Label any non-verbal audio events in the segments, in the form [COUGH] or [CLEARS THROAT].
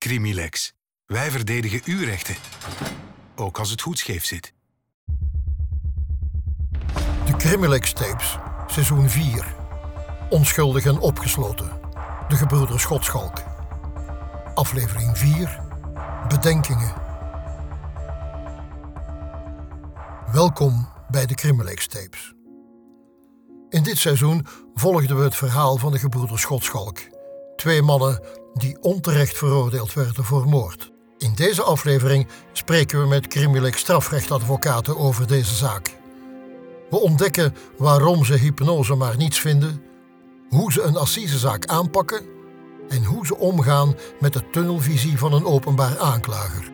Crimilex. Wij verdedigen uw rechten. Ook als het goed scheef zit. De Crimilex tapes, seizoen 4. Onschuldig en opgesloten. De gebroeders Schotschalk. Aflevering 4. Bedenkingen. Welkom bij de Crimilex tapes. In dit seizoen volgden we het verhaal van de gebroeders Schotschalk. Twee mannen die onterecht veroordeeld werden voor moord. In deze aflevering spreken we met Crimilex strafrechtadvocaten over deze zaak. We ontdekken waarom ze hypnose maar niets vinden, hoe ze een assisezaak aanpakken en hoe ze omgaan met de tunnelvisie van een openbaar aanklager.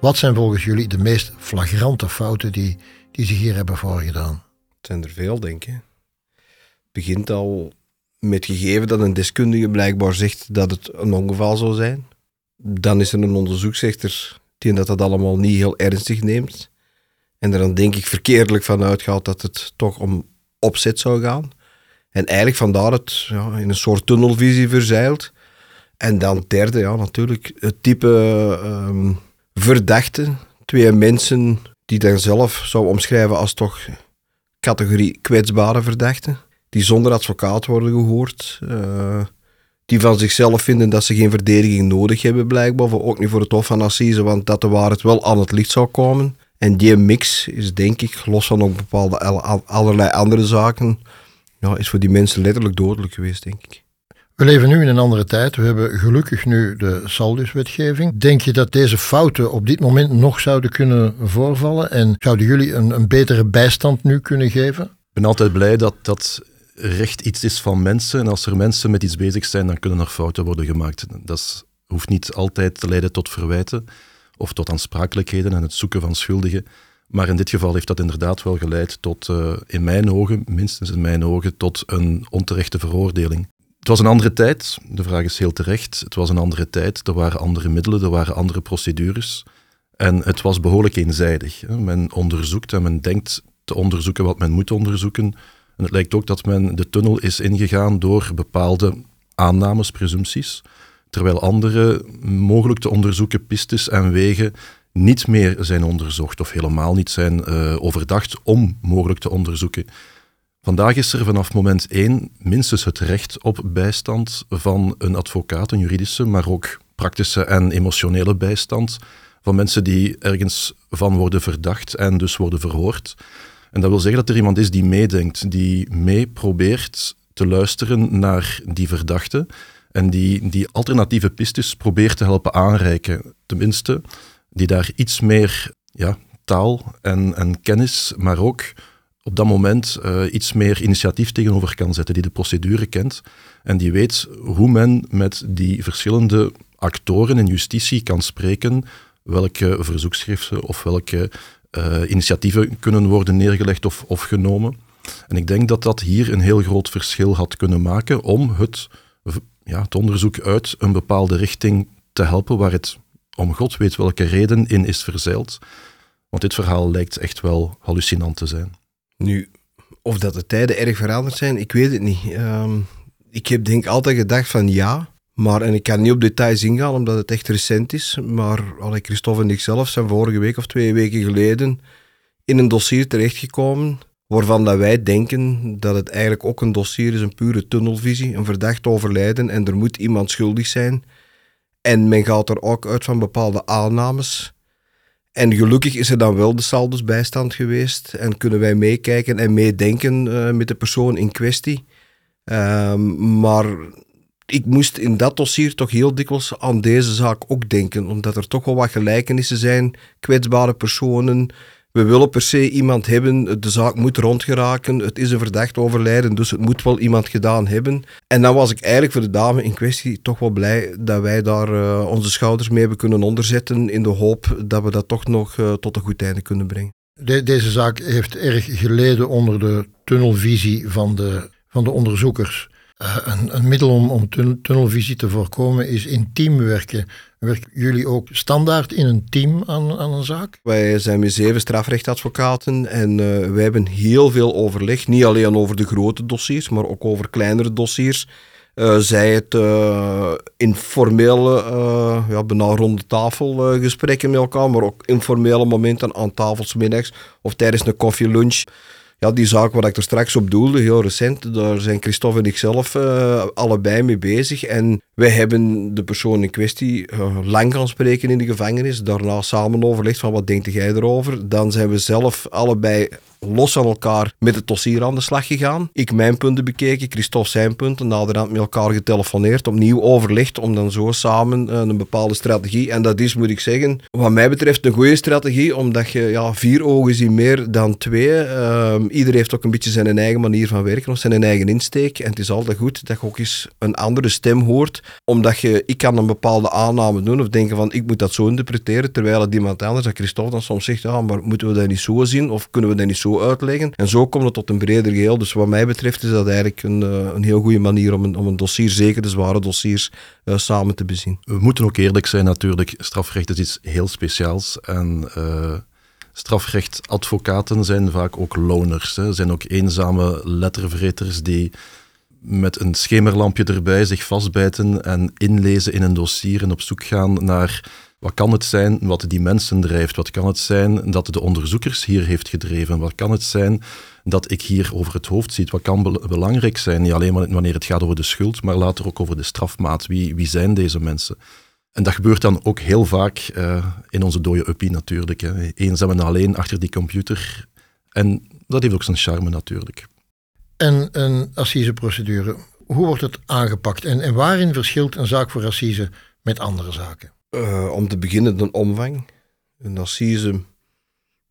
Wat zijn volgens jullie de meest flagrante fouten die, die zich hier hebben voorgedaan? Het zijn er veel, denk ik. Het begint al met gegeven dat een deskundige blijkbaar zegt dat het een ongeval zou zijn. Dan is er een onderzoeksrechter die dat, dat allemaal niet heel ernstig neemt. En er dan denk ik verkeerdelijk van uitgaat dat het toch om opzet zou gaan. En eigenlijk vandaar het ja, in een soort tunnelvisie verzeilt. En dan derde, ja, natuurlijk het type ehm, verdachte. Twee mensen die dan zelf zou omschrijven als toch categorie kwetsbare verdachten. Die zonder advocaat worden gehoord. eh, die van zichzelf vinden dat ze geen verdediging nodig hebben, blijkbaar. Of ook niet voor het Hof van Assise, want dat de waarheid wel aan het licht zou komen. En die mix is, denk ik, los van ook bepaalde alle- allerlei andere zaken, ja, is voor die mensen letterlijk dodelijk geweest, denk ik. We leven nu in een andere tijd. We hebben gelukkig nu de Saldus-wetgeving. Denk je dat deze fouten op dit moment nog zouden kunnen voorvallen? En zouden jullie een, een betere bijstand nu kunnen geven? Ik ben altijd blij dat dat recht iets is van mensen. En als er mensen met iets bezig zijn, dan kunnen er fouten worden gemaakt. Dat hoeft niet altijd te leiden tot verwijten of tot aansprakelijkheden en het zoeken van schuldigen. Maar in dit geval heeft dat inderdaad wel geleid tot, eh, in mijn ogen, minstens in mijn ogen, tot een onterechte veroordeling. Het was een andere tijd, de vraag is heel terecht. Het was een andere tijd, er waren andere middelen, er waren andere procedures. En het was behoorlijk eenzijdig. Men onderzoekt en men denkt te onderzoeken wat men moet onderzoeken. En het lijkt ook dat men de tunnel is ingegaan door bepaalde aannames, presumpties, terwijl andere mogelijk te onderzoeken pistes en wegen niet meer zijn onderzocht of helemaal niet zijn eh, overdacht om mogelijk te onderzoeken. Vandaag is er vanaf moment één minstens het recht op bijstand van een advocaat, een juridische, maar ook praktische en emotionele bijstand van mensen die ergens van worden verdacht en dus worden verhoord. En dat wil zeggen dat er iemand is die meedenkt, die mee probeert te luisteren naar die verdachte en die, die alternatieve pistes probeert te helpen aanreiken. Tenminste, die daar iets meer ja, taal en, en kennis, maar ook op dat moment eh, iets meer initiatief tegenover kan zetten, die de procedure kent en die weet hoe men met die verschillende actoren in justitie kan spreken, welke verzoekschriften of welke eh, initiatieven kunnen worden neergelegd of, of genomen. En ik denk dat dat hier een heel groot verschil had kunnen maken om het, ja, het onderzoek uit een bepaalde richting te helpen waar het om god weet welke reden in is verzeild. Want dit verhaal lijkt echt wel hallucinant te zijn. Nu, of dat de tijden erg veranderd zijn, ik weet het niet. Ehm, ik heb denk altijd gedacht van ja, maar, en ik kan niet op details ingaan omdat het echt recent is, maar allee, Christophe en ik zelf zijn vorige week of twee weken geleden in een dossier terechtgekomen waarvan dat wij denken dat het eigenlijk ook een dossier is, een pure tunnelvisie, een verdacht overlijden en er moet iemand schuldig zijn. En men gaat er ook uit van bepaalde aannames. En gelukkig is er dan wel de Saldus bijstand geweest en kunnen wij meekijken en meedenken eh, met de persoon in kwestie. Ehm, maar ik moest in dat dossier toch heel dikwijls aan deze zaak ook denken, omdat er toch wel wat gelijkenissen zijn, kwetsbare personen. We willen per se iemand hebben, de zaak moet rondgeraken, het is een verdacht overlijden, dus het moet wel iemand gedaan hebben. En dan was ik eigenlijk voor de dame in kwestie toch wel blij dat wij daar eh, onze schouders mee hebben kunnen onderzetten in de hoop dat we dat toch nog eh, tot een goed einde kunnen brengen. De- deze zaak heeft erg geleden onder de tunnelvisie van de, van de onderzoekers. Eh, een, een middel om, om tun- tunnelvisie te voorkomen is intiem werken. Werken jullie ook standaard in een team aan, aan een zaak? Wij zijn met zeven strafrechtadvocaten en eh, wij hebben heel veel overleg, niet alleen over de grote dossiers, maar ook over kleinere dossiers. Uh, zij het uh, informele, uh, ja, bijna rond de tafel gesprekken met elkaar, maar ook informele momenten aan tafels middags of tijdens een koffielunch ja, die zaak waar ik er straks op doelde, heel recent, daar zijn Christophe en ik zelf uh, allebei mee bezig. En wij hebben de persoon in kwestie uh, lang gaan spreken in de gevangenis. Daarna samen overlegd van wat denkt jij erover. Dan zijn we zelf allebei los van elkaar met het dossier aan de slag gegaan. Ik mijn punten bekeken, Christophe zijn punten, naderhand met elkaar getelefoneerd, opnieuw overlegd om dan zo samen uh, een bepaalde strategie. En dat is, moet ik zeggen, wat mij betreft een goede strategie, omdat je ja, vier ogen zien meer dan twee. Uh, ieder heeft ook een beetje zijn eigen manier van werken of zijn eigen insteek. En het is altijd goed dat je ook eens een andere stem hoort, omdat je, ik kan een bepaalde aanname doen of denken van, ik moet dat zo interpreteren, terwijl het iemand anders, dat Christophe dan soms zegt, ja, maar moeten we dat niet zo zien of kunnen we dat niet zo uitleggen. En zo komt het tot een breder geheel. Dus wat mij betreft is dat eigenlijk een, eh, een heel goede manier om een, om een dossier, zeker de zware dossiers, uh, samen te bezien. We moeten ook eerlijk zijn natuurlijk. Strafrecht is iets heel speciaals. En uh, strafrechtadvocaten zijn vaak ook loners. Hè. Zijn ook eenzame lettervreters die met een schemerlampje erbij zich vastbijten en inlezen in een dossier en op zoek gaan naar wat kan het zijn wat die mensen drijft? Wat kan het zijn dat de onderzoekers hier heeft gedreven? Wat kan het zijn dat ik hier over het hoofd zie? Wat kan belangrijk zijn? Niet alleen wanneer het gaat over de schuld, maar later ook over de strafmaat. Wie, wie zijn deze mensen? En dat gebeurt dan ook heel vaak uh, in onze dode uppie natuurlijk. Hè. Eenzaam en alleen achter die computer. En dat heeft ook zijn charme natuurlijk. En een assiseprocedure, hoe wordt het aangepakt? En, en waarin verschilt een zaak voor assise met andere zaken? Uh, om te beginnen de omvang. Een assise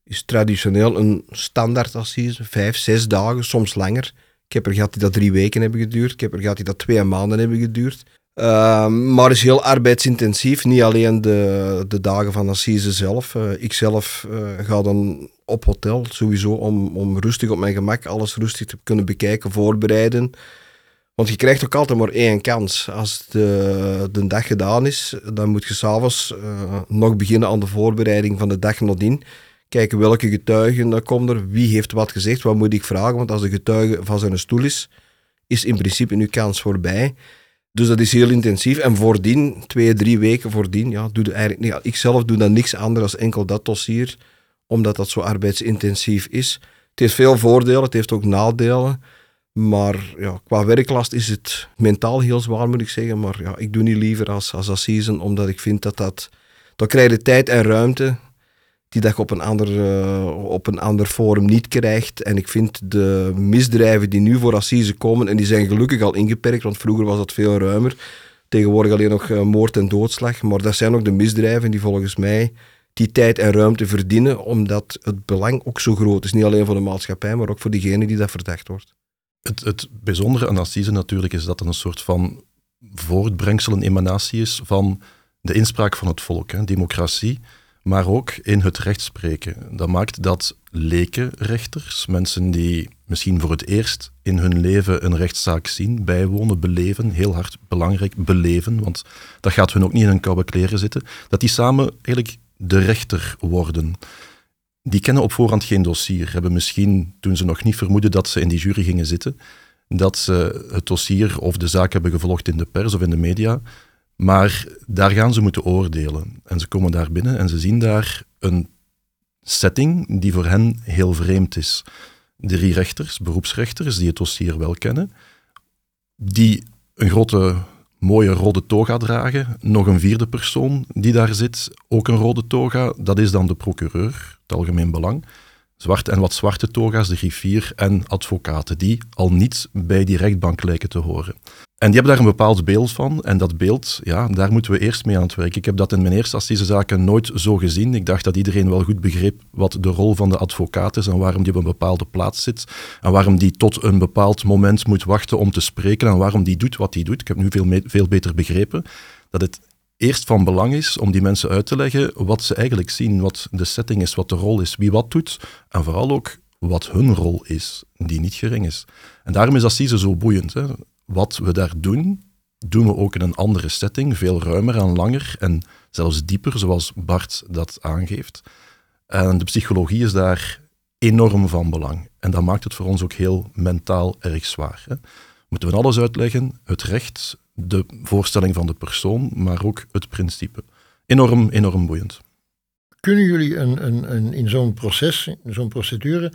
is traditioneel een standaard assise, vijf, zes dagen, soms langer. Ik heb er gehad die dat drie weken hebben geduurd, ik heb er gehad die dat twee maanden hebben geduurd. Uh, maar is heel arbeidsintensief, niet alleen de, de dagen van assise zelf. Uh, ik zelf ga dan op hotel, sowieso om, om rustig op mijn gemak alles rustig te kunnen bekijken, voorbereiden. Want je krijgt ook altijd maar één kans. Als de, de dag gedaan is, dan moet je s'avonds uh, nog beginnen aan de voorbereiding van de dag nadien. Kijken welke getuigen er komen er, wie heeft wat gezegd, wat moet ik vragen. Want als de getuige van zijn stoel is, is in principe nu kans voorbij. Dus dat is heel intensief. En voordien, twee, drie weken voordien, ja, doe eigenlijk, ja, ik zelf doe dan niks anders dan enkel dat dossier, omdat dat zo arbeidsintensief is. Het heeft veel voordelen, het heeft ook nadelen. Maar ja, qua werklast is het mentaal heel zwaar, moet ik zeggen. Maar ja, ik doe niet liever als, als omdat ik vind dat dat... Dan tijd en ruimte die dat je op een, ander, uh, op een ander forum niet krijgt. En ik vind de misdrijven die nu voor assise komen, en die zijn gelukkig al ingeperkt, want vroeger was dat veel ruimer. Tegenwoordig alleen nog uh, moord en doodslag. Maar dat zijn ook de misdrijven die volgens mij die tijd en ruimte verdienen, omdat het belang ook zo groot is. Niet alleen voor de maatschappij, maar ook voor diegene die dat verdacht wordt. Het, het bijzondere aan assise natuurlijk is dat het een soort van voortbrengsel, een emanatie is van de inspraak van het volk, hè, democratie, maar ook in het rechtspreken. Dat maakt dat lekenrechters, mensen die misschien voor het eerst in hun leven een rechtszaak zien, bijwonen, beleven, heel hard belangrijk beleven, want dat gaat hun ook niet in een koude kleren zitten, dat die samen eigenlijk de rechter worden die kennen op voorhand geen dossier. Hebben misschien, toen ze nog niet vermoeden dat ze in die jury gingen zitten, dat ze het dossier of de zaak hebben gevolgd in de pers of in de media. Maar daar gaan ze moeten oordelen. En ze komen daar binnen en ze zien daar een setting die voor hen heel vreemd is. Drie rechters, beroepsrechters, die het dossier wel kennen, die een grote mooie rode toga dragen. Nog een vierde persoon die daar zit, ook een rode toga. Dat is dan de procureur, algemeen belang. Zwarte en wat zwarte toga's, de griffier en advocaten, die al niet bij die rechtbank lijken te horen. En die hebben daar een bepaald beeld van. En dat beeld, ja, daar moeten we eerst mee aan het werk. Ik heb dat in mijn eerste zaken nooit zo gezien. Ik dacht dat iedereen wel goed begreep wat de rol van de advocaat is en waarom die op een bepaalde plaats zit. En waarom die tot een bepaald moment moet wachten om te spreken en waarom die doet wat hij doet. Ik heb nu veel, veel beter begrepen dat het eerst van belang is om die mensen uit te leggen wat ze eigenlijk zien, wat de setting is, wat de rol is, wie wat doet. En vooral ook wat hun rol is, die niet gering is. En daarom is Assise zo boeiend. Hè? wat we daar doen, doen we ook in een andere setting, veel ruimer en langer en zelfs dieper, zoals Bart dat aangeeft. En de psychologie is daar enorm van belang. En dat maakt het voor ons ook heel mentaal erg zwaar. Hè? moeten we alles uitleggen. Het recht, de voorstelling van de persoon, maar ook het principe. Enorm, enorm boeiend. Kunnen jullie een, een, een, in zo'n proces, in zo'n procedure,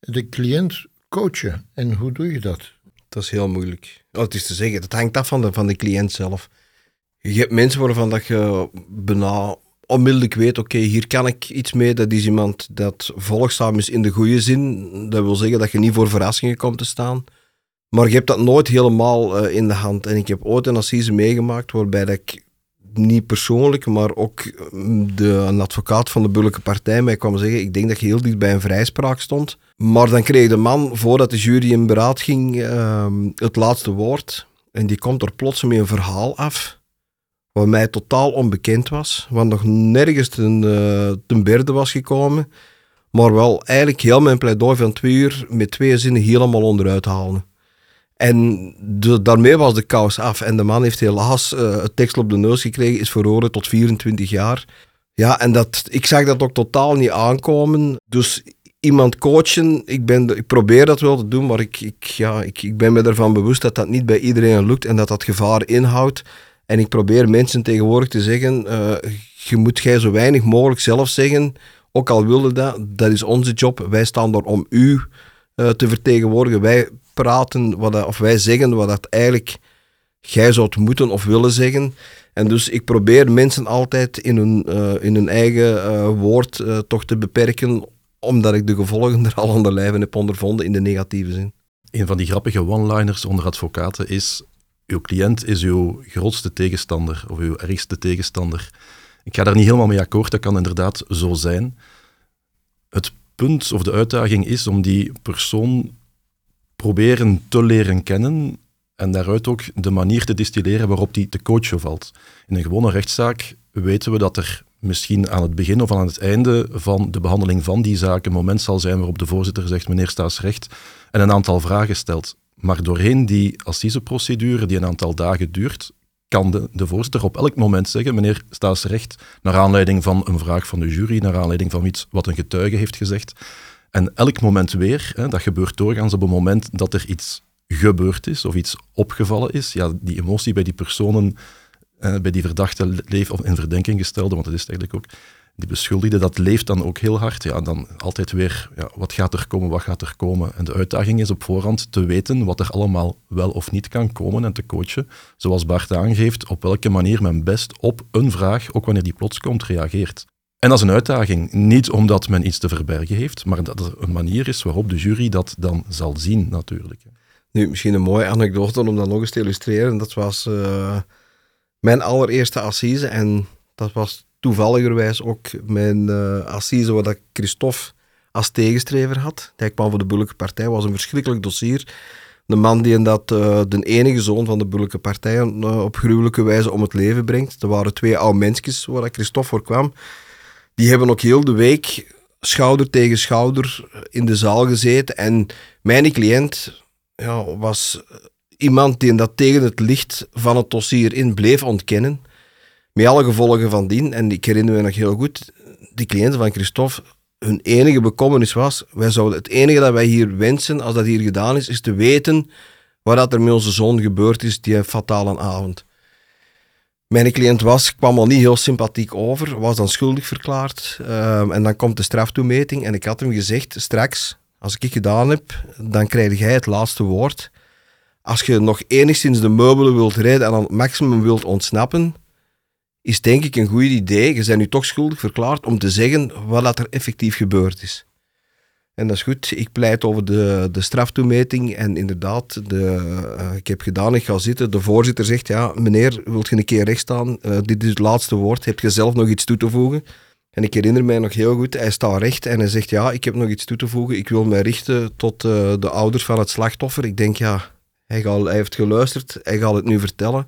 de cliënt coachen? En hoe doe je dat? Dat is heel moeilijk. Oh, het is te zeggen, dat hangt af van de, van de cliënt zelf. Je hebt mensen waarvan dat je bijna onmiddellijk weet, oké, hier kan ik iets mee. Dat is iemand dat volgzaam is in de goede zin. Dat wil zeggen dat je niet voor verrassingen komt te staan. Maar je hebt dat nooit helemaal uh, in de hand. En ik heb ooit een assise meegemaakt waarbij dat ik niet persoonlijk, maar ook mm, de, een advocaat van de burgerlijke partij mij kwam zeggen, ik denk dat je heel dicht bij een vrijspraak stond. Maar dan kreeg de man, voordat de jury in beraad ging, uh, het laatste woord. En die komt er plots met een verhaal af wat mij totaal onbekend was, wat nog nergens ten, uh, ten berde was gekomen, maar wel eigenlijk heel mijn pleidooi van twee uur met twee zinnen helemaal onderuit halen. En daarmee was de kous af. En de man heeft helaas uh, het tekst op de neus gekregen, is veroordeeld tot 24 jaar. Ja, en dat, ik zag dat ook totaal niet aankomen. Dus iemand coachen, ik, ben, ik probeer dat wel te doen, maar ik, ik, ja, ik, ik ben me ervan bewust dat dat niet bij iedereen lukt en dat dat gevaar inhoudt. En ik probeer mensen tegenwoordig te zeggen, uh, je moet jij zo weinig mogelijk zelf zeggen, ook al wilde dat, dat is onze job. Wij staan er om u uh, te vertegenwoordigen. Wij praten, wat of wij zeggen wat dat eigenlijk jij zou moeten of willen zeggen. En dus ik probeer mensen altijd in hun, uh, in hun eigen woord toch te beperken, omdat ik de gevolgen er al aan de lijve heb ondervonden in de negatieve zin. Een van die grappige one-liners onder advocaten is uw cliënt is uw grootste tegenstander of uw ergste tegenstander. Ik ga daar niet helemaal mee akkoord, dat kan inderdaad zo zijn. Het punt of de uitdaging is om die persoon proberen te leren kennen en daaruit ook de manier te distilleren waarop die te coachen valt. In een gewone rechtszaak weten we dat er misschien aan het begin of aan het einde van de behandeling van die zaak een moment zal zijn waarop de voorzitter zegt, meneer Staatsrecht, en een aantal vragen stelt. Maar doorheen die assiseprocedure, die een aantal dagen duurt, kan de, de voorzitter op elk moment zeggen, meneer staatsrecht, naar aanleiding van een vraag van de jury, naar aanleiding van iets wat een getuige heeft gezegd. En elk moment weer, hè, dat gebeurt doorgaans op het moment dat er iets gebeurd is of iets opgevallen is. Ja, die emotie bij die personen, eh, bij die verdachte leef, of in verdenking gestelde, want het is eigenlijk ook, die beschuldigde, dat leeft dan ook heel hard. Ja, dan altijd weer, ja, wat gaat er komen, wat gaat er komen? En de uitdaging is op voorhand te weten wat er allemaal wel of niet kan komen en te coachen, zoals Bart aangeeft, op welke manier men best op een vraag, ook wanneer die plots komt, reageert. En dat een uitdaging, niet omdat men iets te verbergen heeft, maar dat er een manier is waarop de jury dat dan zal zien, natuurlijk. Nu, misschien een mooie anekdote om dat nog eens te illustreren. Dat was uh, mijn allereerste assise en dat was toevalligerwijs ook mijn uh, assise waar dat Christophe als tegenstrever had. Hij kwam voor de Burgerlijke Partij, was een verschrikkelijk dossier. De man die in dat uh, de enige zoon van de Burgerlijke Partij op gruwelijke wijze om het leven brengt. Er waren twee oude mensjes waar Christophe voor kwam. Die hebben ook heel de week schouder tegen schouder in de zaal gezeten. En mijn cliënt ja, was iemand die dat tegen het licht van het dossier in bleef ontkennen. Met alle gevolgen van dien. En ik herinner me nog heel goed, die cliënten van Christophe, hun enige bekommernis was, wij zouden het enige dat wij hier wensen, als dat hier gedaan is, is te weten wat er met onze zoon gebeurd is die fatale avond. Mijn cliënt was, kwam al niet heel sympathiek over, was dan schuldig verklaard. Um, en dan komt de straftoemeting en ik had hem gezegd, straks, als ik het gedaan heb, dan krijg jij het laatste woord. Als je nog enigszins de meubelen wilt rijden en aan het maximum wilt ontsnappen, is denk ik een goed idee, je bent nu toch schuldig verklaard, om te zeggen wat er effectief gebeurd is. En dat is goed. Ik pleit over de, de straftoemeting. En inderdaad, de, uh, ik heb gedaan, ik ga zitten. De voorzitter zegt, ja, meneer, wilt je een keer recht staan? Uh, dit is het laatste woord. Heb je zelf nog iets toe te voegen? En ik herinner mij nog heel goed, hij staat recht en hij zegt, ja, ik heb nog iets toe te voegen. Ik wil mij richten tot uh, de ouders van het slachtoffer. Ik denk, ja, hij, gaat, hij heeft geluisterd, hij gaat het nu vertellen.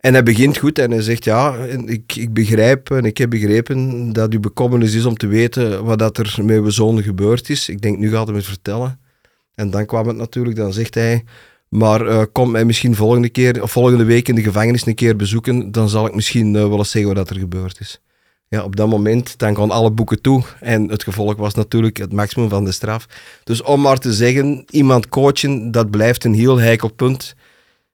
En hij begint goed en hij zegt, ja, ik, ik begrijp en ik heb begrepen dat uw bekommernis is om te weten wat dat er met uw zoon gebeurd is. Ik denk, nu gaat hij het vertellen. En dan kwam het natuurlijk, dan zegt hij, maar uh, kom mij misschien volgende, keer, of volgende week in de gevangenis een keer bezoeken, dan zal ik misschien uh, wel eens zeggen wat er gebeurd is. Ja, op dat moment, dan gaan alle boeken toe. En het gevolg was natuurlijk het maximum van de straf. Dus om maar te zeggen, iemand coachen, dat blijft een heel heikel punt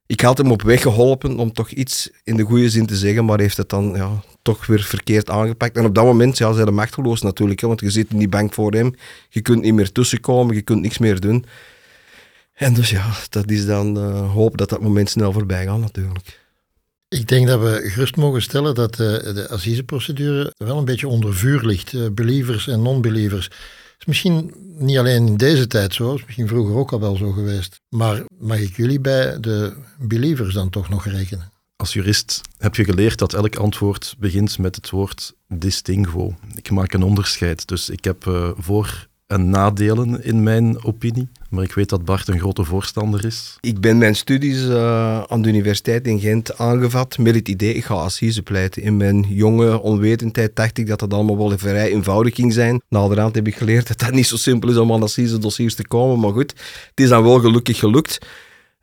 Ik had hem op weg geholpen om toch iets in de goede zin te zeggen, maar heeft het dan ja, toch weer verkeerd aangepakt. En op dat moment ja, zijn de machteloos natuurlijk, hè, want je zit in die bank voor hem, je kunt niet meer tussenkomen, je kunt niks meer doen. En dus ja, dat is dan uh, hoop dat dat moment snel voorbij gaat natuurlijk. Ik denk dat we gerust mogen stellen dat de, de assiseprocedure wel een beetje onder vuur ligt. Uh, believers en non-believers. Is misschien niet alleen in deze tijd zo, is misschien vroeger ook al wel zo geweest. Maar mag ik jullie bij de believers dan toch nog rekenen? Als jurist heb je geleerd dat elk antwoord begint met het woord distinguo. Ik maak een onderscheid. Dus ik heb uh, voor en nadelen in mijn opinie. Maar ik weet dat Bart een grote voorstander is. Ik ben mijn studies uh, aan de universiteit in Gent aangevat met het idee, ik ga assise pleiten. In mijn jonge onwetendheid dacht ik dat dat allemaal wel vrij eenvoudig ging zijn. Naderhand heb ik geleerd dat dat niet zo simpel is om aan assise dossiers te komen. Maar goed, het is dan wel gelukkig gelukt.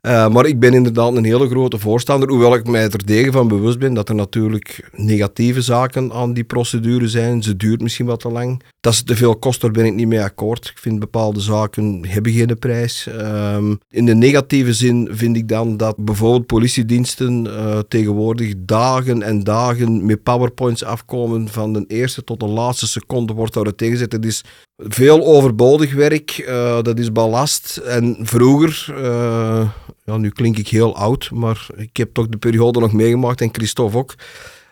Uh, maar ik ben inderdaad een hele grote voorstander, hoewel ik mij er degen van bewust ben dat er natuurlijk negatieve zaken aan die procedure zijn. Ze duurt misschien wat te lang. Dat ze te veel kost, daar ben ik niet mee akkoord. Ik vind bepaalde zaken hebben geen prijs. Um, in de negatieve zin vind ik dan dat bijvoorbeeld politiediensten uh, tegenwoordig dagen en dagen met powerpoints afkomen van de eerste tot de laatste seconde wordt daar tegenzet. Het is veel overbodig werk, uh, dat is ballast. En vroeger ja, nu klink ik heel oud, maar ik heb toch de periode nog meegemaakt en Christophe ook,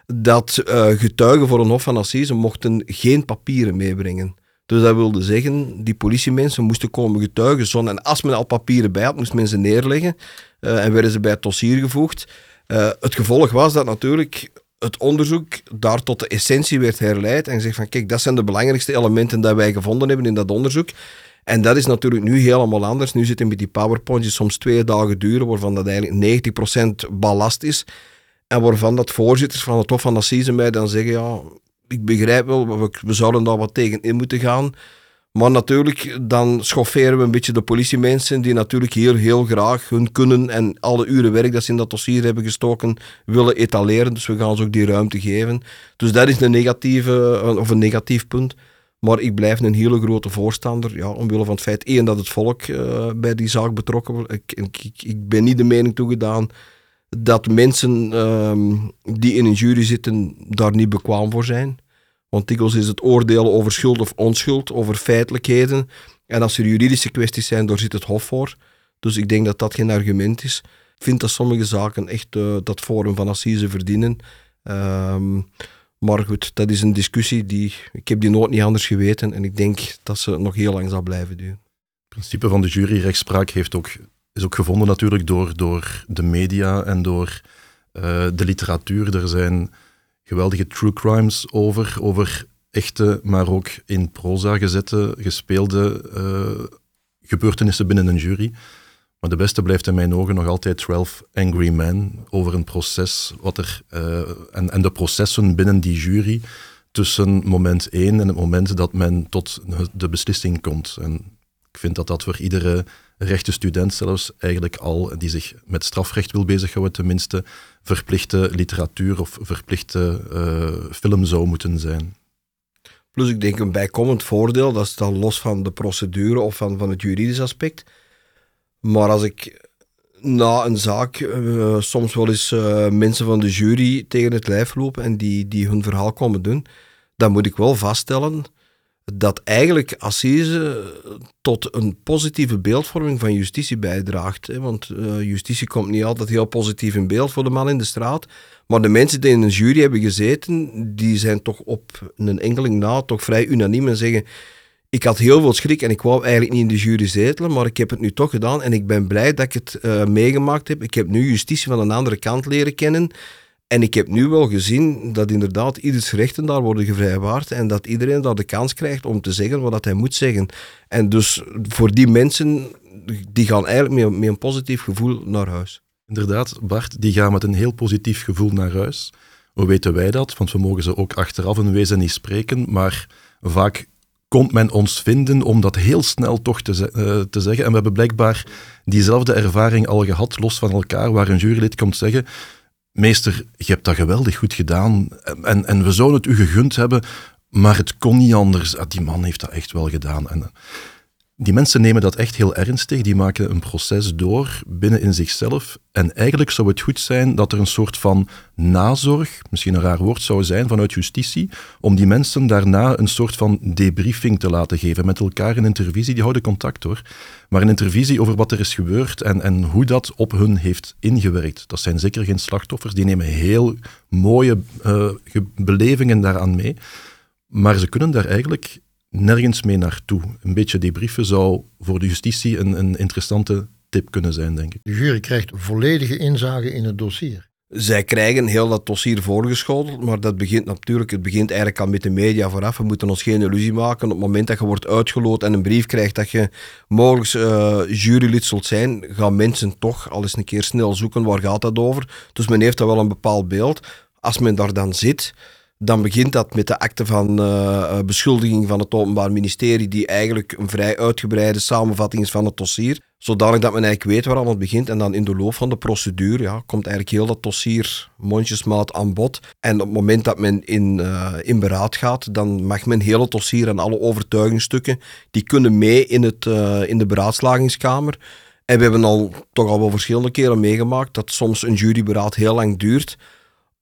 dat uh, getuigen voor een hof van assise mochten geen papieren meebrengen. Dus dat wilde zeggen, die politiemensen moesten komen getuigen. Zon. En als men al papieren bij had, moest men ze neerleggen en werden ze bij het dossier gevoegd. Het gevolg was dat natuurlijk het onderzoek daar tot de essentie werd herleid en gezegd van kijk, dat zijn de belangrijkste elementen dat wij gevonden hebben in dat onderzoek. En dat is natuurlijk nu helemaal anders. Nu zitten met die PowerPoints soms twee dagen duren, waarvan dat eigenlijk 90% ballast is. En waarvan dat voorzitters van het Hof van Assise mij dan zeggen, ja, ik begrijp wel, we, we zouden daar wat tegen in moeten gaan. Maar natuurlijk, dan schofferen we een beetje de politiemensen die natuurlijk hier heel graag hun kunnen en alle uren werk dat ze in dat dossier hebben gestoken willen etaleren. Dus we gaan ze ook die ruimte geven. Dus dat is een negatieve, of een negatief punt. Maar ik blijf een hele grote voorstander, ja, omwille van het feit, één, dat het volk uh, bij die zaak betrokken wordt. Ik, ik, ben niet de mening toegedaan dat mensen um, die in een jury zitten daar niet bekwaam voor zijn. Want dikwijls is het oordelen over schuld of onschuld, over feitelijkheden. En als er juridische kwesties zijn, daar zit het hof voor. Dus ik denk dat dat geen argument is. Ik vind dat sommige zaken echt uh, dat forum van assise verdienen. Um, maar goed, dat is een discussie die. Ik heb die nooit niet anders geweten en ik denk dat ze nog heel lang zal blijven duren. Het principe van de juryrechtspraak heeft ook, is ook gevonden natuurlijk door, door de media en door uh, de literatuur. Er zijn geweldige true crimes over, over echte, maar ook in proza gezette, gespeelde uh, gebeurtenissen binnen een jury. Maar de beste blijft in mijn ogen nog altijd 12 Angry Men over een proces wat er, uh, en, en de processen binnen die jury tussen moment 1 en het moment dat men tot de beslissing komt. En ik vind dat dat voor iedere rechte student zelfs eigenlijk al, die zich met strafrecht wil bezighouden, tenminste verplichte literatuur of verplichte uh, film zou moeten zijn. Plus ik denk een bijkomend voordeel, dat is dan los van de procedure of van, van het juridisch aspect, maar als ik na een zaak uh, soms wel eens uh, mensen van de jury tegen het lijf lopen en die, die hun verhaal komen doen, dan moet ik wel vaststellen dat eigenlijk Assise tot een positieve beeldvorming van justitie bijdraagt. Hè? Want uh, justitie komt niet altijd heel positief in beeld voor de man in de straat. Maar de mensen die in een jury hebben gezeten, die zijn toch op een enkeling na toch vrij unaniem en zeggen ik had heel veel schrik en ik wou eigenlijk niet in de jury zetelen, maar ik heb het nu toch gedaan en ik ben blij dat ik het uh, meegemaakt heb. Ik heb nu justitie van een andere kant leren kennen. En ik heb nu wel gezien dat inderdaad ieders rechten daar worden gevrijwaard en dat iedereen daar de kans krijgt om te zeggen wat hij moet zeggen. En dus voor die mensen, die gaan eigenlijk met, met een positief gevoel naar huis. Inderdaad, Bart, die gaan met een heel positief gevoel naar huis. Hoe weten wij dat? Want we mogen ze ook achteraf een wezen niet spreken, maar vaak komt men ons vinden om dat heel snel toch te, uh, te zeggen. En we hebben blijkbaar diezelfde ervaring al gehad, los van elkaar, waar een jurylid komt zeggen meester, je hebt dat geweldig goed gedaan en, en we zouden het u gegund hebben, maar het kon niet anders. Ah, die man heeft dat echt wel gedaan. En, die mensen nemen dat echt heel ernstig. Die maken een proces door binnen in zichzelf. En eigenlijk zou het goed zijn dat er een soort van nazorg, misschien een raar woord zou zijn, vanuit justitie, om die mensen daarna een soort van debriefing te laten geven met elkaar in intervisie. Die houden contact hoor. Maar een intervisie over wat er is gebeurd en, en hoe dat op hun heeft ingewerkt. Dat zijn zeker geen slachtoffers. Die nemen heel mooie uh, belevingen daaraan mee. Maar ze kunnen daar eigenlijk nergens mee naartoe. Een beetje debriefen zou voor de justitie een, een interessante tip kunnen zijn, denk ik. De jury krijgt volledige inzage in het dossier. Zij krijgen heel dat dossier voorgeschoteld, maar dat begint natuurlijk, het begint eigenlijk al met de media vooraf. We moeten ons geen illusie maken. Op het moment dat je wordt uitgeloot en een brief krijgt dat je mogelijk uh, jurylid zult zijn, gaan mensen toch al eens een keer snel zoeken waar gaat dat over. Dus men heeft daar wel een bepaald beeld. Als men daar dan zit, dan begint dat met de akte van uh, beschuldiging van het Openbaar Ministerie, die eigenlijk een vrij uitgebreide samenvatting is van het dossier. Zodanig dat men eigenlijk weet waar het begint. En dan in de loop van de procedure ja, komt eigenlijk heel dat dossier mondjesmaat aan bod. En op het moment dat men in, uh, in beraad gaat, dan mag men heel het dossier en alle overtuigingsstukken, die kunnen mee in, het, in de beraadslagingskamer. En we hebben al toch al wel verschillende keren meegemaakt dat soms een juryberaad heel lang duurt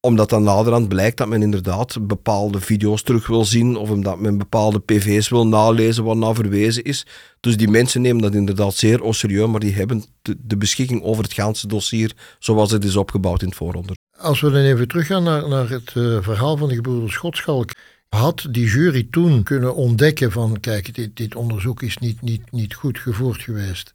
omdat dan naderhand blijkt dat men inderdaad bepaalde video's terug wil zien of omdat men bepaalde pv's wil nalezen wat naar verwezen is. Dus die mensen nemen dat inderdaad zeer serieus, maar die hebben de, beschikking over het ganse dossier zoals het is opgebouwd in het vooronderzoek. Als we dan even teruggaan naar, naar het uh, verhaal van de gebroeders Schotschalk. Had die jury toen kunnen ontdekken van, kijk, dit, dit onderzoek is niet, niet, niet goed gevoerd geweest.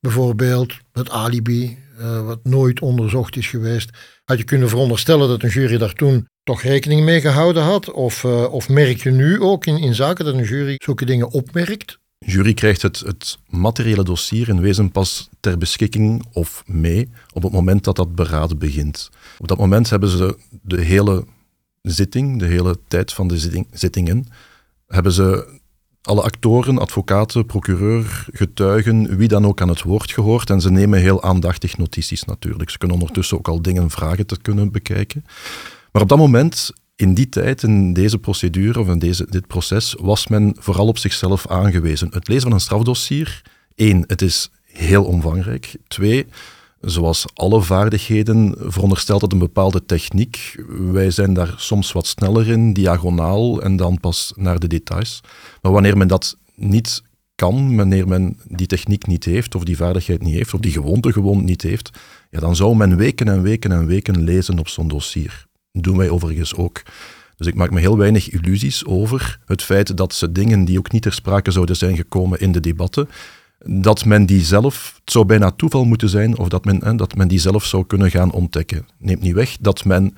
Bijvoorbeeld het alibi, uh, wat nooit onderzocht is geweest had je kunnen veronderstellen dat een jury daar toen toch rekening mee gehouden had? Of, uh, of merk je nu ook in, in zaken dat een jury zulke dingen opmerkt? Jury krijgt het, het materiële dossier in wezen pas ter beschikking of mee op het moment dat dat beraad begint. Op dat moment hebben ze de hele zitting, de hele tijd van de zitting, zittingen, hebben ze alle actoren, advocaten, procureur, getuigen, wie dan ook aan het woord gehoord. En ze nemen heel aandachtig notities natuurlijk. Ze kunnen ondertussen ook al dingen vragen te kunnen bekijken. Maar op dat moment, in die tijd, in deze procedure of in deze, dit proces, was men vooral op zichzelf aangewezen. Het lezen van een strafdossier, één, het is heel omvangrijk. Twee, zoals alle vaardigheden veronderstelt het een bepaalde techniek. Wij zijn daar soms wat sneller in, diagonaal en dan pas naar de details. Maar wanneer men dat niet kan, wanneer men die techniek niet heeft, of die vaardigheid niet heeft, of die gewoonte gewoon niet heeft, ja, dan zou men weken en weken en weken lezen op zo'n dossier. Dat doen wij overigens ook. Dus ik maak me heel weinig illusies over het feit dat ze dingen die ook niet ter sprake zouden zijn gekomen in de debatten, dat men die zelf, het zou bijna toeval moeten zijn, of dat men, hè, dat men die zelf zou kunnen gaan ontdekken. Neemt niet weg dat men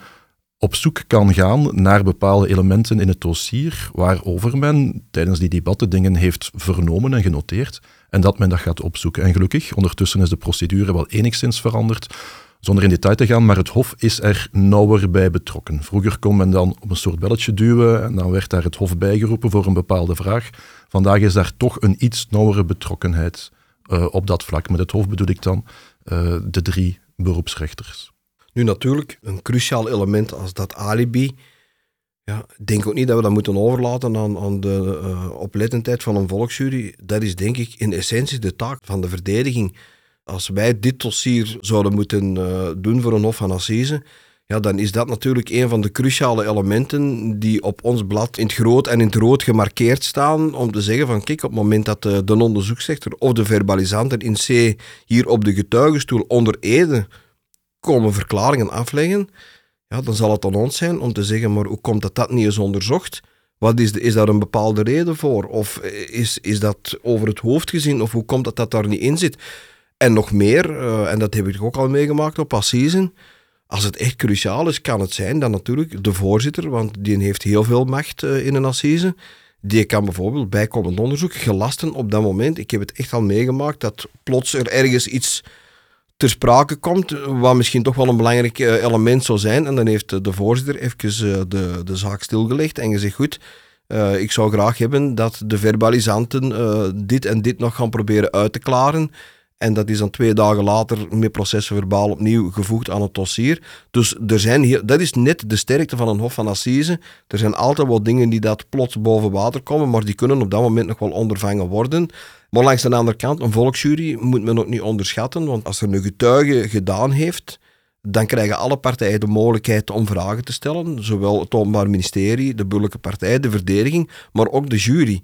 op zoek kan gaan naar bepaalde elementen in het dossier waarover men tijdens die debatten dingen heeft vernomen en genoteerd en dat men dat gaat opzoeken. En gelukkig, ondertussen is de procedure wel enigszins veranderd, zonder in detail te gaan, maar het Hof is er nauwer bij betrokken. Vroeger kon men dan op een soort belletje duwen en dan werd daar het Hof bijgeroepen voor een bepaalde vraag. Vandaag is daar toch een iets nauwere betrokkenheid uh, op dat vlak. Met het Hof bedoel ik dan uh, de drie beroepsrechters. Nu natuurlijk, een cruciaal element als dat alibi. Ja, ik denk ook niet dat we dat moeten overlaten aan, aan de uh, oplettendheid van een volksjury. Dat is denk ik in essentie de taak van de verdediging als wij dit dossier zouden moeten uh, doen voor een Hof van Assise, ja, dan is dat natuurlijk een van de cruciale elementen die op ons blad in het groot en in het rood gemarkeerd staan. Om te zeggen van kijk, op het moment dat de, de onderzoeksrechter of de verbalisanten in C hier op de getuigenstoel onder Ede komen verklaringen afleggen, ja, dan zal het aan ons zijn om te zeggen, maar hoe komt dat dat niet is onderzocht? Wat is, de, is daar een bepaalde reden voor? Of is, is dat over het hoofd gezien? Of hoe komt dat dat daar niet in zit? En nog meer, uh, en dat heb ik ook al meegemaakt op Assisen. Als het echt cruciaal is, kan het zijn dat natuurlijk de voorzitter, want die heeft heel veel macht uh, in een Assise, die kan bijvoorbeeld bijkomend onderzoek gelasten op dat moment. Ik heb het echt al meegemaakt dat plots er ergens iets ter sprake komt, wat misschien toch wel een belangrijk uh, element zou zijn. En dan heeft de voorzitter even de, de zaak stilgelegd en gezegd, goed, ik zou graag hebben dat de verbalisanten dit en dit nog gaan proberen uit te klaren. En dat is dan twee dagen later met processen verbaal opnieuw gevoegd aan het dossier. Dus er zijn hier, dat is net de sterkte van een Hof van Assise. Er zijn altijd wel dingen die dat plots boven water komen, maar die kunnen op dat moment nog wel ondervangen worden. Maar langs de andere kant, een volksjury moet men ook niet onderschatten, want als er een getuige gedaan heeft, dan krijgen alle partijen de mogelijkheid om vragen te stellen. Zowel het Openbaar Ministerie, de burgerlijke partij, de verdediging, maar ook de jury.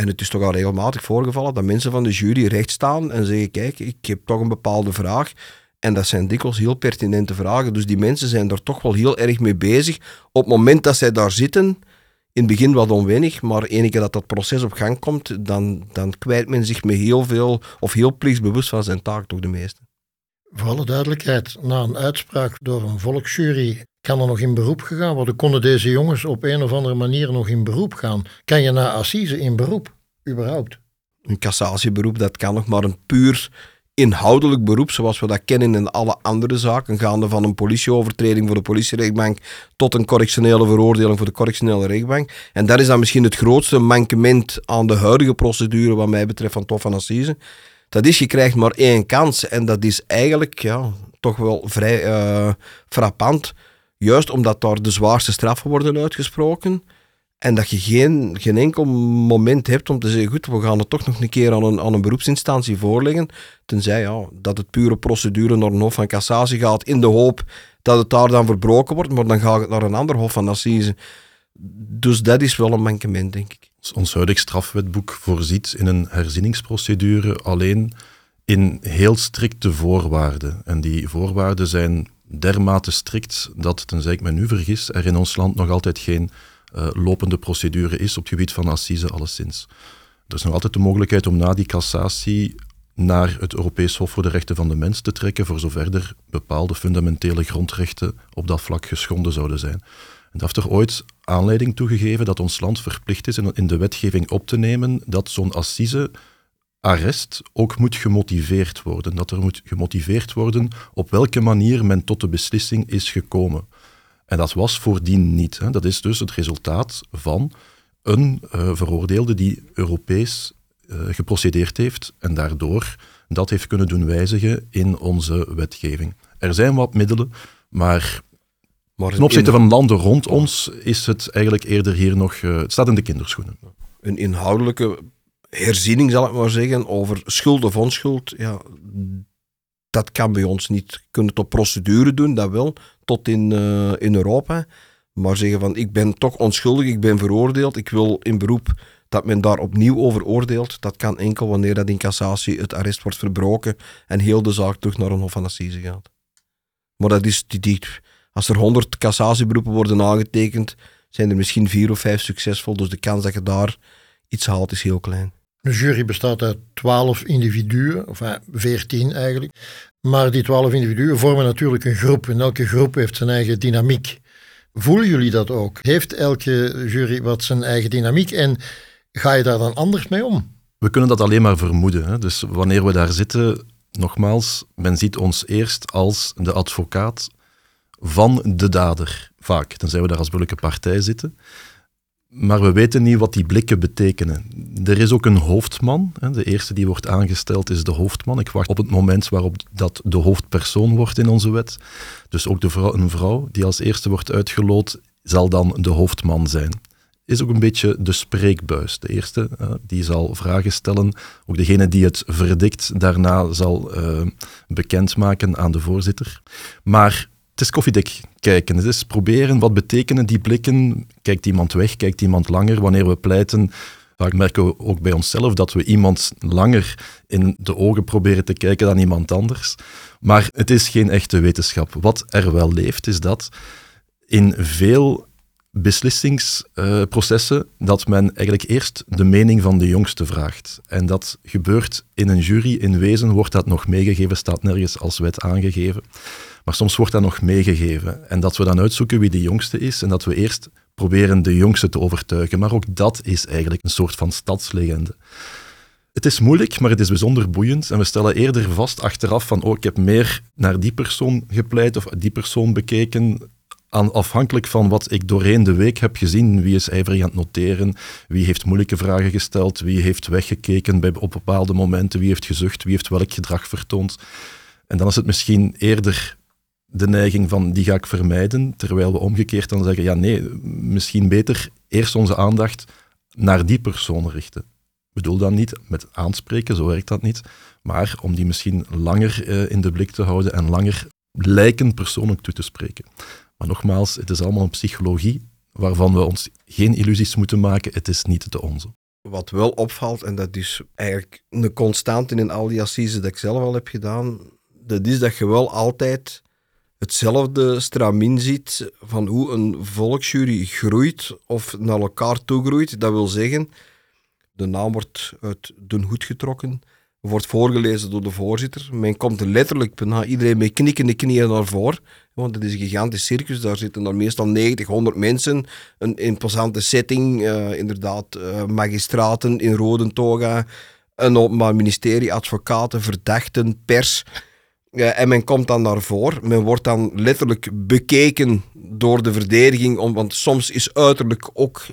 En het is toch al regelmatig voorgevallen dat mensen van de jury recht staan en zeggen: Kijk, ik heb toch een bepaalde vraag. En dat zijn dikwijls heel pertinente vragen. Dus die mensen zijn er toch wel heel erg mee bezig. Op het moment dat zij daar zitten, in het begin wat onwennig, maar enige dat dat proces op gang komt, dan, dan kwijt men zich met heel veel, of heel plichtsbewust van zijn taak, toch de meeste. Voor alle duidelijkheid, na een uitspraak door een volksjury kan er nog in beroep gegaan worden. Konden deze jongens op een of andere manier nog in beroep gaan? Kan je na assise in beroep, überhaupt? Een cassatieberoep, dat kan nog maar een puur inhoudelijk beroep, zoals we dat kennen in alle andere zaken, gaande van een politieovertreding voor de politierechtbank tot een correctionele veroordeling voor de correctionele rechtbank. En dat is dan misschien het grootste mankement aan de huidige procedure wat mij betreft van Tof van Assise. Dat is, je krijgt maar één kans en dat is eigenlijk ja, toch wel vrij uh, frappant. Juist omdat daar de zwaarste straffen worden uitgesproken. En dat je geen, geen enkel moment hebt om te zeggen, goed, we gaan het toch nog een keer aan een, aan een beroepsinstantie voorleggen. Tenzij ja, dat het pure procedure naar een hof van cassatie gaat, in de hoop dat het daar dan verbroken wordt, maar dan gaat het naar een ander hof van assise. Dus dat is wel een mankement, denk ik. Ons huidig strafwetboek voorziet in een herzieningsprocedure alleen in heel strikte voorwaarden. En die voorwaarden zijn dermate strikt dat, tenzij ik me nu vergis, er in ons land nog altijd geen uh, lopende procedure is op het gebied van assise alleszins. Er is nog altijd de mogelijkheid om na die cassatie naar het Europees Hof voor de Rechten van de Mens te trekken, voor zover er bepaalde fundamentele grondrechten op dat vlak geschonden zouden zijn. En dat heeft er ooit aanleiding toegegeven dat ons land verplicht is in de wetgeving op te nemen dat zo'n assise arrest ook moet gemotiveerd worden. Dat er moet gemotiveerd worden op welke manier men tot de beslissing is gekomen. En dat was voordien niet. Hè. Dat is dus het resultaat van een uh, veroordeelde die Europees uh, geprocedeerd heeft en daardoor dat heeft kunnen doen wijzigen in onze wetgeving. Er zijn wat middelen, maar, maar ten opzichte van landen rond ons is het eigenlijk eerder hier nog, uh, het staat in de kinderschoenen. Een inhoudelijke herziening, zal ik maar zeggen, over schuld of onschuld, ja, dat kan bij ons niet. We kunnen het op procedure doen, dat wel, tot in, uh, in Europa. Maar zeggen van, ik ben toch onschuldig, ik ben veroordeeld, ik wil in beroep dat men daar opnieuw over oordeelt, dat kan enkel wanneer dat in cassatie het arrest wordt verbroken en heel de zaak terug naar een hof van assise gaat. Maar dat is, die, die, als er honderd cassatieberoepen worden aangetekend, zijn er misschien vier of vijf succesvol, dus de kans dat je daar iets haalt is heel klein. De jury bestaat uit twaalf individuen, of veertien eigenlijk. Maar die twaalf individuen vormen natuurlijk een groep. En elke groep heeft zijn eigen dynamiek. Voelen jullie dat ook? Heeft elke jury wat zijn eigen dynamiek en ga je daar dan anders mee om? We kunnen dat alleen maar vermoeden. Hè? Dus wanneer we daar zitten, nogmaals, men ziet ons eerst als de advocaat van de dader, vaak. Tenzij we daar als burgerlijke partij zitten. Maar we weten niet wat die blikken betekenen. Er is ook een hoofdman. De eerste die wordt aangesteld is de hoofdman. Ik wacht op het moment waarop dat de hoofdpersoon wordt in onze wet. Dus ook de een vrouw die als eerste wordt uitgeloot, zal dan de hoofdman zijn. Is ook een beetje de spreekbuis. De eerste die zal vragen stellen. Ook degene die het verdikt daarna zal uh, bekendmaken aan de voorzitter. Maar het is koffiedik kijken. Het is proberen, wat betekenen die blikken? Kijkt iemand weg, kijkt iemand langer? Wanneer we pleiten, vaak merken we ook bij onszelf dat we iemand langer in de ogen proberen te kijken dan iemand anders. Maar het is geen echte wetenschap. Wat er wel leeft, is dat in veel beslissingsprocessen dat men eigenlijk eerst de mening van de jongste vraagt. En dat gebeurt in een jury. In wezen wordt dat nog meegegeven, staat nergens als wet aangegeven. Maar soms wordt dat nog meegegeven. En dat we dan uitzoeken wie de jongste is en dat we eerst proberen de jongste te overtuigen. Maar ook dat is eigenlijk een soort van stadslegende. Het is moeilijk, maar het is bijzonder boeiend. En we stellen eerder vast achteraf van, oh, ik heb meer naar die persoon gepleit of die persoon bekeken, aan, afhankelijk van wat ik doorheen de week heb gezien, wie is ijverig aan het noteren, wie heeft moeilijke vragen gesteld, wie heeft weggekeken bij, op bepaalde momenten, wie heeft gezucht, wie heeft welk gedrag vertoond. En dan is het misschien eerder de neiging van die ga ik vermijden, terwijl we omgekeerd dan zeggen, ja nee, misschien beter eerst onze aandacht naar die persoon richten. Ik bedoel dan niet met aanspreken, zo werkt dat niet, maar om die misschien langer uh, in de blik te houden en langer lijken persoonlijk toe te spreken. Maar nogmaals, het is allemaal een psychologie waarvan we ons geen illusies moeten maken, het is niet de onze. Wat wel opvalt, en dat is eigenlijk een constante in al die assises dat ik zelf al heb gedaan, dat is dat je wel altijd hetzelfde stramien ziet van hoe een volksjury groeit of naar elkaar toe groeit. Dat wil zeggen, de naam wordt uit de hoed getrokken, wordt voorgelezen door de voorzitter. Men komt letterlijk bijna iedereen met knikkende knieën naar voren. Want het is een gigantisch circus, daar zitten er meestal 90, 100 mensen. Een imposante setting, uh, inderdaad, uh, magistraten in rode toga, een openbaar ministerie, advocaten, verdachten, pers. Uh, en men komt dan naar voren. Men wordt dan letterlijk bekeken door de verdediging, om, want soms is uiterlijk ook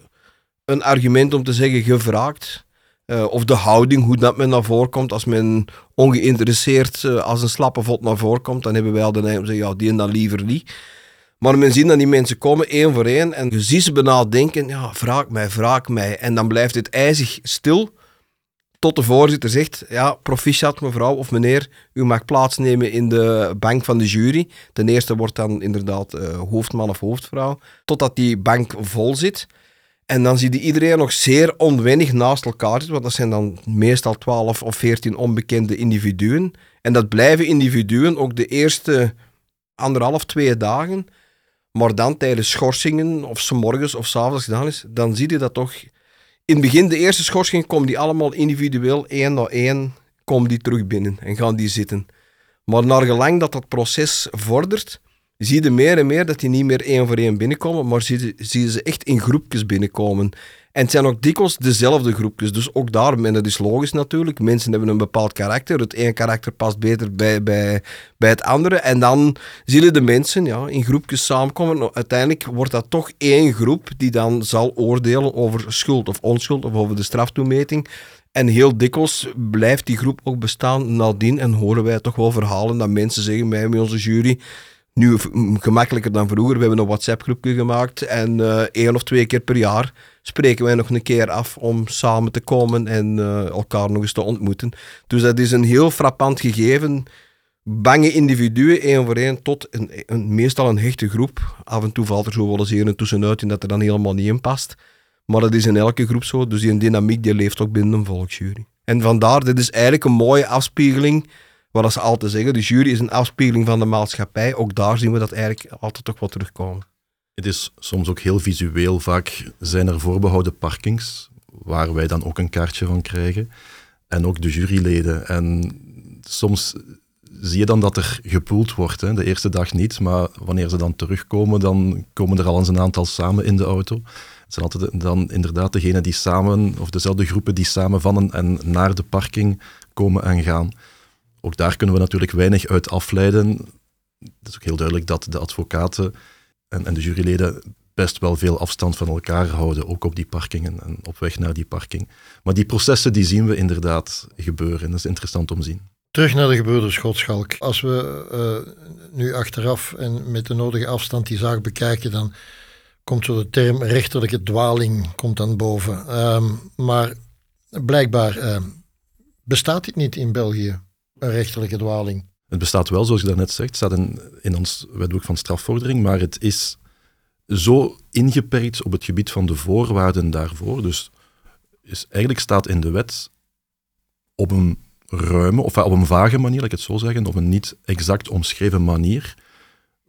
een argument om te zeggen gevraagd. Uh, of de houding, hoe dat men naar voren komt. Als men ongeïnteresseerd uh, als een slappe vod naar voren komt, dan hebben wij al de neiging om te zeggen, ja, die en dan liever niet. Maar men ziet dat die mensen komen, één voor één, en je ziet ze ja, vraag mij, vraag mij. En dan blijft het ijzig stil, tot de voorzitter zegt, ja, proficiat mevrouw of meneer, u mag plaatsnemen in de bank van de jury. Ten eerste wordt dan inderdaad uh, hoofdman of hoofdvrouw, totdat die bank vol zit. En dan zie je iedereen nog zeer onwennig naast elkaar zitten, want dat zijn dan meestal 12 of 14 onbekende individuen. En dat blijven individuen ook de eerste anderhalf, twee dagen. Maar dan tijdens schorsingen, of ze morgens of s avonds gedaan is, dan zie je dat toch. In het begin, de eerste schorsing, komen die allemaal individueel, één na één, komen die terug binnen en gaan die zitten. Maar naar gelang dat dat proces vordert, zie je meer en meer dat die niet meer één voor één binnenkomen, maar zie, zie je ze echt in groepjes binnenkomen. En het zijn ook dikwijls dezelfde groepjes. Dus ook daar, en dat is logisch natuurlijk, mensen hebben een bepaald karakter. Het ene karakter past beter bij, bij, bij het andere. En dan zullen de mensen ja, in groepjes samenkomen. Uiteindelijk wordt dat toch één groep die dan zal oordelen over schuld of onschuld of over de straftoemeting. En heel dikwijls blijft die groep ook bestaan nadien en horen wij toch wel verhalen dat mensen zeggen bij onze jury nu gemakkelijker dan vroeger. We hebben een WhatsApp-groepje gemaakt en uh, één of twee keer per jaar spreken wij nog een keer af om samen te komen en uh, elkaar nog eens te ontmoeten. Dus dat is een heel frappant gegeven. Bange individuen, één voor één, tot een, een, meestal een hechte groep. Af en toe valt er zo wel eens hier en tussenuit in dat er dan helemaal niet in past. Maar dat is in elke groep zo. Dus die dynamiek die leeft ook binnen een volksjury. En vandaar, dit is eigenlijk een mooie afspiegeling wat ze altijd zeggen, de jury is een afspiegeling van de maatschappij. Ook daar zien we dat eigenlijk altijd toch wat terugkomen. Het is soms ook heel visueel. Vaak zijn er voorbehouden parkings, waar wij dan ook een kaartje van krijgen. En ook de juryleden. En soms zie je dan dat er gepoeld wordt. Hè. De eerste dag niet, maar wanneer ze dan terugkomen, dan komen er al eens een aantal samen in de auto. Het zijn altijd dan inderdaad degenen die samen, of dezelfde groepen die samen van en naar de parking komen en gaan. Ook daar kunnen we natuurlijk weinig uit afleiden. Het is ook heel duidelijk dat de advocaten en, en de juryleden best wel veel afstand van elkaar houden, ook op die parkingen en op weg naar die parking. Maar die processen die zien we inderdaad gebeuren. Dat is interessant om te zien. Terug naar de gebroeders Schotschalk. Als we uh, nu achteraf en met de nodige afstand die zaak bekijken, dan komt zo de term rechterlijke dwaling komt dan boven. Um, maar blijkbaar uh, bestaat dit niet in België een rechterlijke dwaling. Het bestaat wel, zoals je daarnet zegt, staat in, in ons wetboek van strafvordering, maar het is zo ingeperkt op het gebied van de voorwaarden daarvoor. Dus is, eigenlijk staat in de wet op een ruime, of op een vage manier, laat ik het zo zeggen, op een niet exact omschreven manier,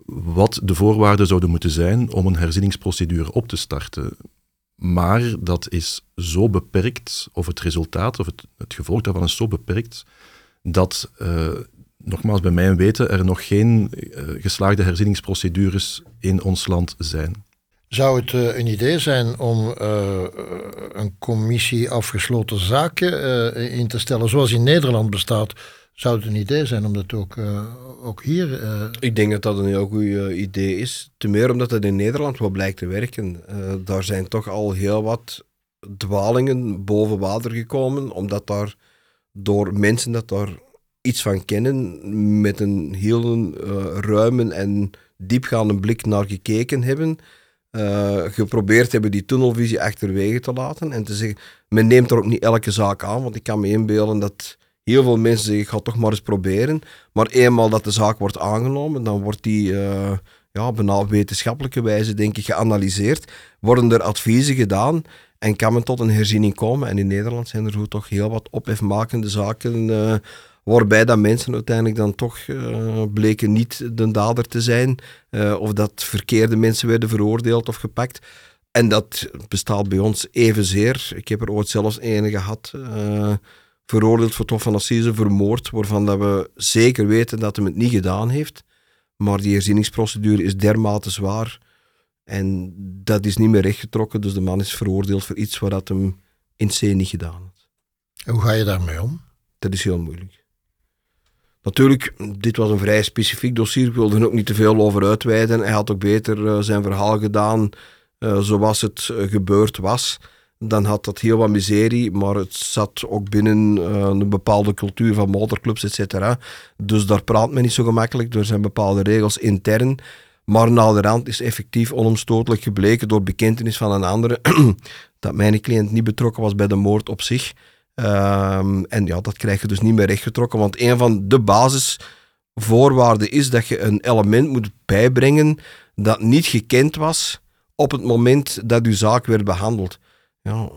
wat de voorwaarden zouden moeten zijn om een herzieningsprocedure op te starten. Maar dat is zo beperkt, of het resultaat of het, het gevolg daarvan is zo beperkt, dat, uh, nogmaals bij mijn weten, er nog geen uh, geslaagde herzieningsprocedures in ons land zijn. Zou het uh, een idee zijn om een commissie afgesloten zaken in te stellen, zoals in Nederland bestaat, Zou het een idee zijn om dat ook, eh, ook hier... eh, Ik denk dat dat een heel goed eh, idee is. Ten meer omdat het in Nederland wel blijkt te werken. Eh, daar zijn toch al heel wat dwalingen boven water gekomen, omdat daar door mensen dat daar iets van kennen, met een heel eh, ruime en diepgaande blik naar gekeken hebben, eh, geprobeerd hebben die tunnelvisie achterwege te laten en te zeggen, men neemt er ook niet elke zaak aan, want ik kan me inbeelden dat heel veel mensen zeggen, ik ga toch maar eens proberen, maar eenmaal dat de zaak wordt aangenomen, dan wordt die eh, ja, bijna wetenschappelijke wijze, denk ik, geanalyseerd, worden er adviezen gedaan en kan men tot een herziening komen. En in Nederland zijn er toch heel wat ophefmakende zaken, waarbij dat mensen uiteindelijk dan toch eh, bleken niet de dader te zijn, eh, of dat verkeerde mensen werden veroordeeld of gepakt. En dat bestaat bij ons evenzeer. Ik heb er ooit zelfs een gehad, eh, veroordeeld voor Tof van Assise, vermoord, waarvan dat we zeker weten dat hij het niet gedaan heeft. Maar die herzieningsprocedure is dermate zwaar en dat is niet meer rechtgetrokken. Dus de man is veroordeeld voor iets wat dat hem in C niet gedaan had. hoe ga je daarmee om? Dat is heel moeilijk. Natuurlijk, dit was een vrij specifiek dossier. Ik wilde er ook niet te veel over uitweiden. Hij had ook beter eh, zijn verhaal gedaan eh, zoals het eh, gebeurd was. Dan had dat heel wat miserie, maar het zat ook binnen een bepaalde cultuur van motorclubs, et. Dus daar praat men niet zo gemakkelijk. Er zijn bepaalde regels intern. Maar naderhand is effectief onomstotelijk gebleken door bekentenis van een andere [CLEARS THROAT] dat mijn cliënt niet betrokken was bij de moord op zich. Ehm, en ja, dat krijg je dus niet meer rechtgetrokken, want een van de basisvoorwaarden is dat je een element moet bijbrengen dat niet gekend was op het moment dat uw zaak werd behandeld. Ja,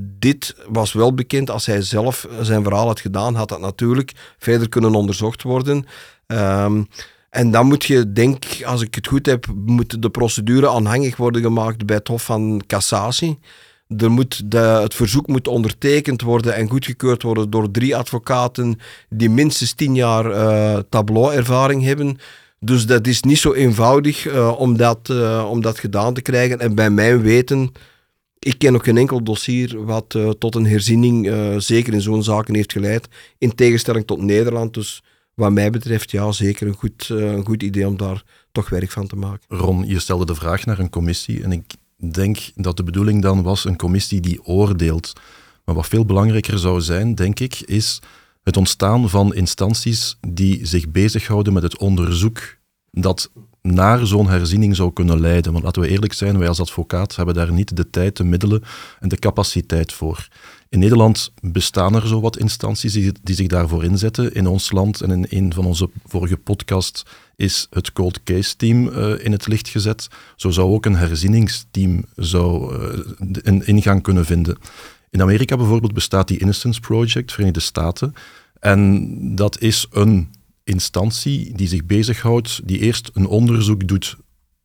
dit was wel bekend als hij zelf zijn verhaal had gedaan, had dat natuurlijk verder kunnen onderzocht worden. Ehm, en dan moet je, denk als ik het goed heb, moet de procedure aanhangig worden gemaakt bij het Hof van Cassatie. Er moet het verzoek moet ondertekend worden en goedgekeurd worden door drie advocaten die minstens tien jaar eh tableau-ervaring hebben. Dus dat is niet zo eenvoudig eh, om, dat, eh, om dat gedaan te krijgen. En bij mijn weten, ik ken ook geen enkel dossier wat tot een herziening, zeker in zo'n zaken, heeft geleid. In tegenstelling tot Nederland. Dus wat mij betreft, ja, zeker een goed, een goed idee om daar toch werk van te maken. Ron, je stelde de vraag naar een commissie en ik denk dat de bedoeling dan was een commissie die oordeelt. Maar wat veel belangrijker zou zijn, denk ik, is het ontstaan van instanties die zich bezighouden met het onderzoek dat naar zo'n herziening zou kunnen leiden. Want laten we eerlijk zijn, wij als advocaat hebben daar niet de tijd, de middelen en de capaciteit voor. In Nederland bestaan er zo wat instanties die, zich daarvoor inzetten. In ons land en in een van onze vorige podcasts is het cold case team uh, in het licht gezet. Zo zou ook een herzieningsteam zou, uh, een ingang kunnen vinden. In Amerika bijvoorbeeld bestaat die Innocence Project, Verenigde Staten. En dat is een instantie die zich bezighoudt, die eerst een onderzoek doet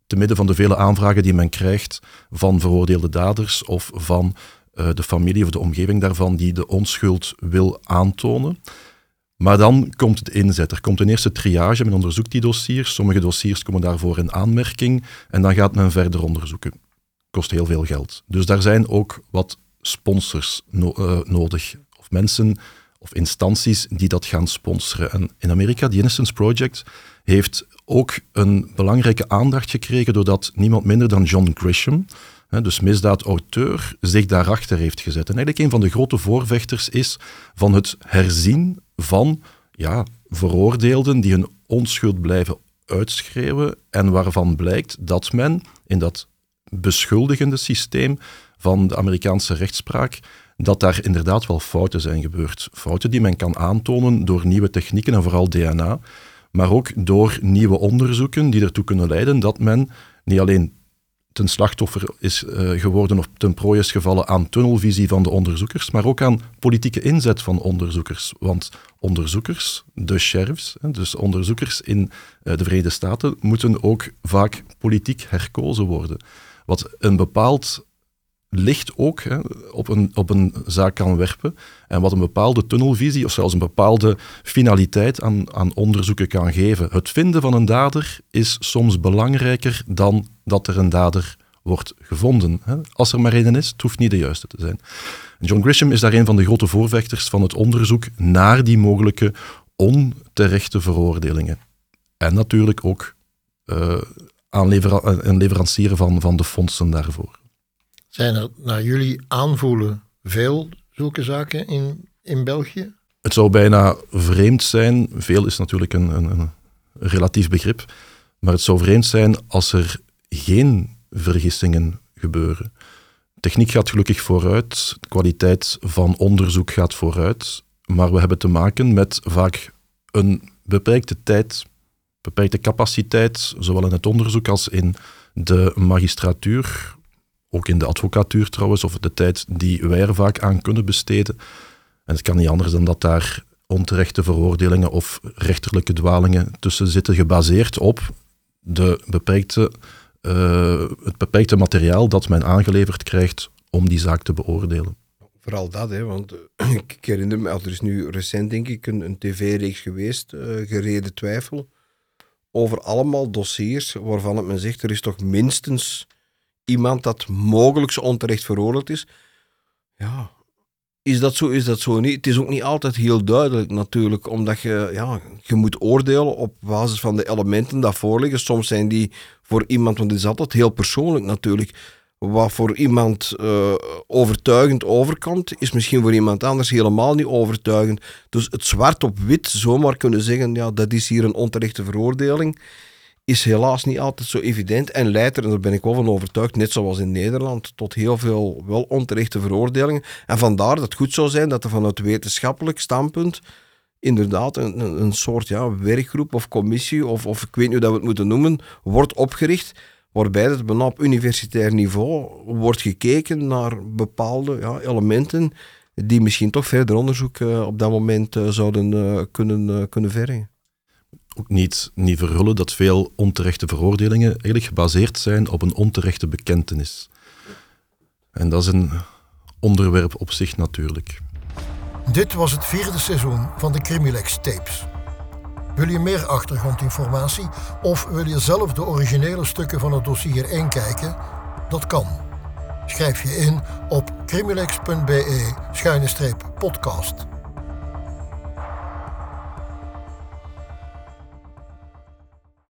te midden van de vele aanvragen die men krijgt van veroordeelde daders of van de familie of de omgeving daarvan die de onschuld wil aantonen. Maar dan komt het inzet. Er komt een eerste triage, men onderzoekt die dossiers. Sommige dossiers komen daarvoor in aanmerking en dan gaat men verder onderzoeken. Kost heel veel geld. Dus daar zijn ook wat sponsors uh, nodig, of mensen of instanties die dat gaan sponsoren. En in Amerika, die Innocence Project, heeft ook een belangrijke aandacht gekregen doordat niemand minder dan John Grisham, dus misdaadauteur, zich daarachter heeft gezet. En eigenlijk een van de grote voorvechters is van het herzien van ja, veroordeelden die hun onschuld blijven uitschreeuwen en waarvan blijkt dat men in dat beschuldigende systeem van de Amerikaanse rechtspraak dat daar inderdaad wel fouten zijn gebeurd. Fouten die men kan aantonen door nieuwe technieken en vooral DNA, maar ook door nieuwe onderzoeken die ertoe kunnen leiden dat men niet alleen ten slachtoffer is uh, geworden of ten prooi is gevallen aan tunnelvisie van de onderzoekers, maar ook aan politieke inzet van onderzoekers. Want onderzoekers, de sheriffs, dus onderzoekers in uh, de Verenigde Staten, moeten ook vaak politiek herkozen worden. Wat een bepaald licht ook op, een, op een zaak kan werpen en wat een bepaalde tunnelvisie of zelfs een bepaalde finaliteit aan, aan onderzoeken kan geven. Het vinden van een dader is soms belangrijker dan dat er een dader wordt gevonden. Hè. Als er maar één is, het hoeft niet de juiste te zijn. John Grisham is daar een van de grote voorvechters van het onderzoek naar die mogelijke onterechte veroordelingen. En natuurlijk ook uh, aanlevera een leverancier van, van de fondsen daarvoor. Zijn er naar jullie aanvoelen veel zulke zaken in, in België? Het zou bijna vreemd zijn, veel is natuurlijk een, een, een relatief begrip, maar het zou vreemd zijn als er geen vergissingen gebeuren. Techniek gaat gelukkig vooruit, de kwaliteit van onderzoek gaat vooruit, maar we hebben te maken met vaak een beperkte tijd, beperkte capaciteit, zowel in het onderzoek als in de magistratuur, ook in de advocatuur trouwens, of de tijd die wij er vaak aan kunnen besteden. En het kan niet anders dan dat daar onterechte veroordelingen of rechterlijke dwalingen tussen zitten, gebaseerd op de beperkte, uh, het beperkte materiaal dat men aangeleverd krijgt om die zaak te beoordelen. Vooral dat, hè, want uh, [CLEARS THROAT] ik herinner me, er is nu recent denk ik een, een tv-reeks geweest, uh, Gereden Twijfel, over allemaal dossiers waarvan het men zegt, er is toch minstens iemand dat mogelijk onterecht veroordeeld is. Ja, is dat zo, is dat zo niet? Het is ook niet altijd heel duidelijk natuurlijk, omdat je, ja, je moet oordelen op basis van de elementen die voorliggen. Soms zijn die voor iemand, want het is altijd heel persoonlijk natuurlijk, wat voor iemand uh, overtuigend overkomt, is misschien voor iemand anders helemaal niet overtuigend. Dus het zwart op wit zomaar kunnen zeggen, ja, dat is hier een onterechte veroordeling is helaas niet altijd zo evident en leidt er, en daar ben ik wel van overtuigd, net zoals in Nederland, tot heel veel wel onterechte veroordelingen. En vandaar dat het goed zou zijn dat er vanuit wetenschappelijk standpunt inderdaad een, een soort ja, werkgroep of commissie, of, of ik weet niet hoe dat we het moeten noemen, wordt opgericht, waarbij het bijna op universitair niveau wordt gekeken naar bepaalde ja, elementen die misschien toch verder onderzoek uh, op dat moment uh, zouden uh, kunnen, kunnen vergen ook niet, niet verhullen dat veel onterechte veroordelingen eigenlijk gebaseerd zijn op een onterechte bekentenis. En dat is een onderwerp op zich natuurlijk. Dit was het vierde seizoen van de Crimilex tapes. Wil je meer achtergrondinformatie of wil je zelf de originele stukken van het dossier inkijken? Dat kan. Schrijf je in op crimilex.be-podcast.